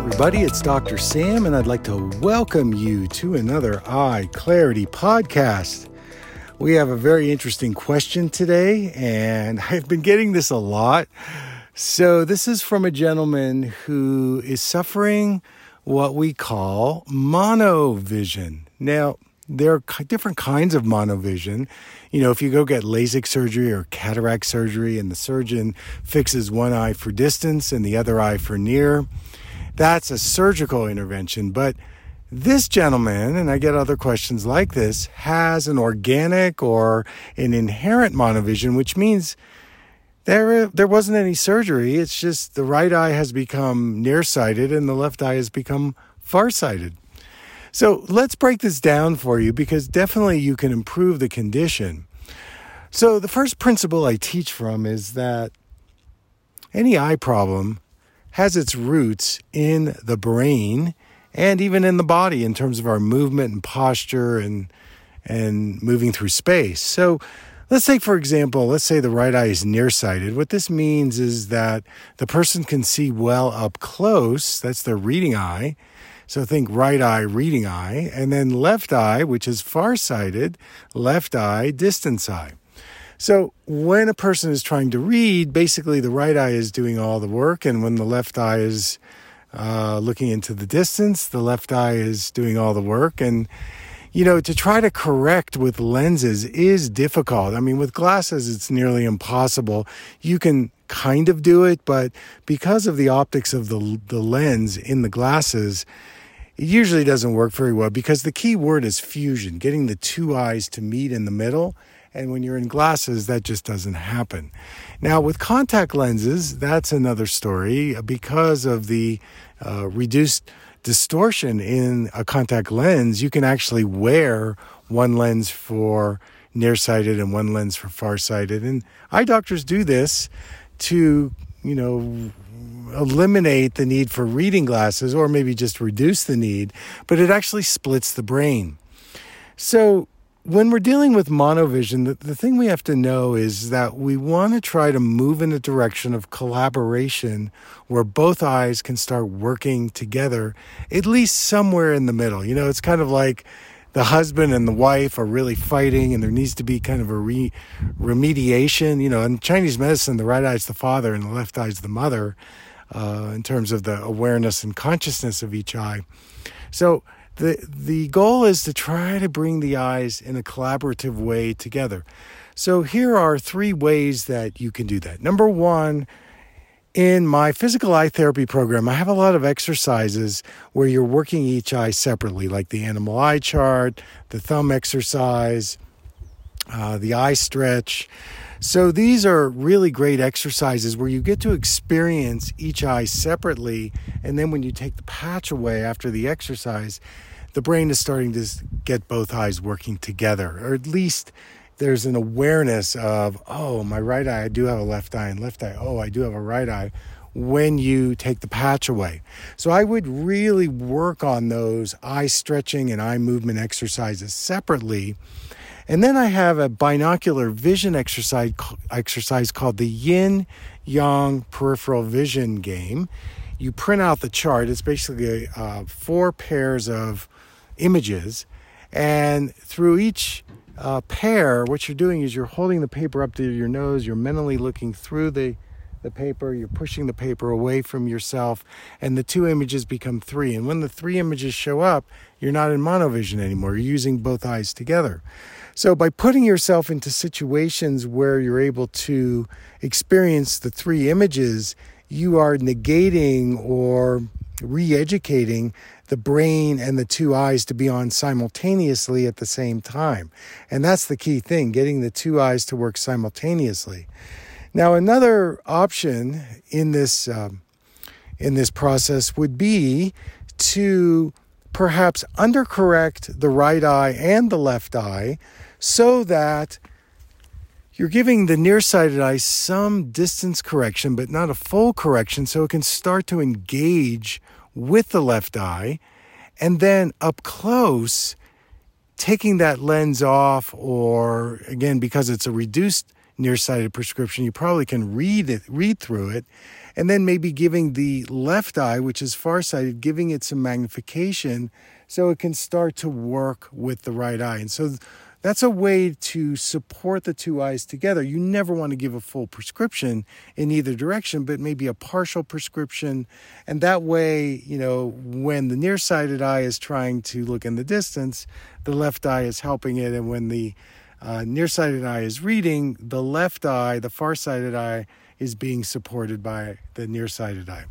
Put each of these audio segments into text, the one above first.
Everybody, it's Dr. Sam, and I'd like to welcome you to another Eye Clarity podcast. We have a very interesting question today, and I've been getting this a lot. So, this is from a gentleman who is suffering what we call monovision. Now, there are different kinds of monovision. You know, if you go get LASIK surgery or cataract surgery, and the surgeon fixes one eye for distance and the other eye for near, that's a surgical intervention. But this gentleman, and I get other questions like this, has an organic or an inherent monovision, which means there, there wasn't any surgery. It's just the right eye has become nearsighted and the left eye has become farsighted. So let's break this down for you because definitely you can improve the condition. So, the first principle I teach from is that any eye problem has its roots in the brain and even in the body in terms of our movement and posture and and moving through space. So let's say for example, let's say the right eye is nearsighted. What this means is that the person can see well up close, that's their reading eye. So think right eye, reading eye, and then left eye, which is farsighted, left eye, distance eye. So when a person is trying to read, basically the right eye is doing all the work, and when the left eye is uh, looking into the distance, the left eye is doing all the work. And you know, to try to correct with lenses is difficult. I mean, with glasses, it's nearly impossible. You can kind of do it, but because of the optics of the the lens in the glasses, it usually doesn't work very well because the key word is fusion, getting the two eyes to meet in the middle. And when you're in glasses, that just doesn't happen. Now, with contact lenses, that's another story because of the uh, reduced distortion in a contact lens. You can actually wear one lens for nearsighted and one lens for farsighted. And eye doctors do this to, you know, eliminate the need for reading glasses or maybe just reduce the need, but it actually splits the brain. So, when we're dealing with monovision, the, the thing we have to know is that we want to try to move in a direction of collaboration where both eyes can start working together, at least somewhere in the middle. You know, it's kind of like the husband and the wife are really fighting and there needs to be kind of a re- remediation. You know, in Chinese medicine, the right eye is the father and the left eye is the mother uh, in terms of the awareness and consciousness of each eye. So, the the goal is to try to bring the eyes in a collaborative way together. So here are three ways that you can do that. Number 1, in my physical eye therapy program, I have a lot of exercises where you're working each eye separately, like the animal eye chart, the thumb exercise, uh, the eye stretch. So these are really great exercises where you get to experience each eye separately. And then when you take the patch away after the exercise, the brain is starting to get both eyes working together, or at least there's an awareness of, oh, my right eye, I do have a left eye, and left eye, oh, I do have a right eye when you take the patch away. So I would really work on those eye stretching and eye movement exercises separately. And then I have a binocular vision exercise exercise called the yin yang peripheral vision game. You print out the chart. It's basically uh, four pairs of images. And through each uh, pair, what you're doing is you're holding the paper up to your nose, you're mentally looking through the, the paper, you're pushing the paper away from yourself, and the two images become three. And when the three images show up, you're not in monovision anymore, you're using both eyes together. So, by putting yourself into situations where you're able to experience the three images, you are negating or re educating the brain and the two eyes to be on simultaneously at the same time. And that's the key thing getting the two eyes to work simultaneously. Now, another option in this, um, in this process would be to perhaps undercorrect the right eye and the left eye so that you're giving the nearsighted eye some distance correction, but not a full correction, so it can start to engage with the left eye. And then up close, taking that lens off, or again, because it's a reduced nearsighted prescription, you probably can read it, read through it, and then maybe giving the left eye, which is farsighted, giving it some magnification so it can start to work with the right eye. And so that's a way to support the two eyes together. You never want to give a full prescription in either direction, but maybe a partial prescription. And that way, you know, when the nearsighted eye is trying to look in the distance, the left eye is helping it. And when the uh, nearsighted eye is reading, the left eye, the far-sighted eye, is being supported by the nearsighted eye.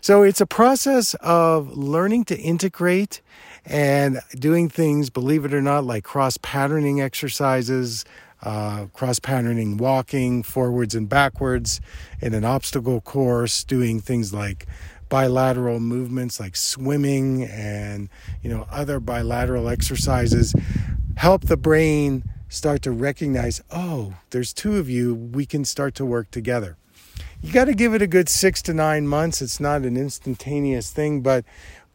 So it's a process of learning to integrate and doing things, believe it or not, like cross patterning exercises, uh, cross patterning walking forwards and backwards in an obstacle course, doing things like bilateral movements like swimming and you know other bilateral exercises help the brain start to recognize oh there's two of you we can start to work together you got to give it a good six to nine months it's not an instantaneous thing but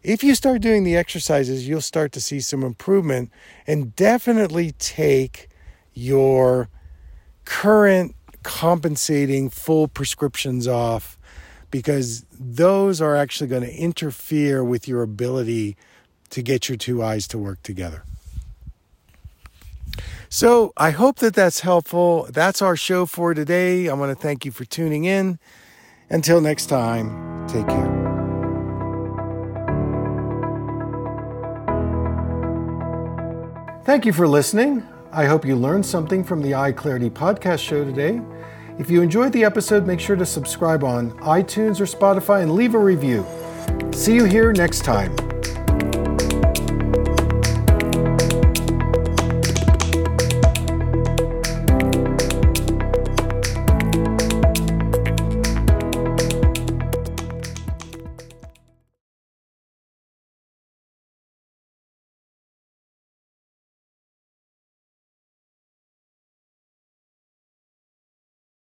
if you start doing the exercises, you'll start to see some improvement and definitely take your current compensating full prescriptions off because those are actually going to interfere with your ability to get your two eyes to work together. So I hope that that's helpful. That's our show for today. I want to thank you for tuning in. Until next time, take care. Thank you for listening. I hope you learned something from the Eye Clarity podcast show today. If you enjoyed the episode, make sure to subscribe on iTunes or Spotify and leave a review. See you here next time.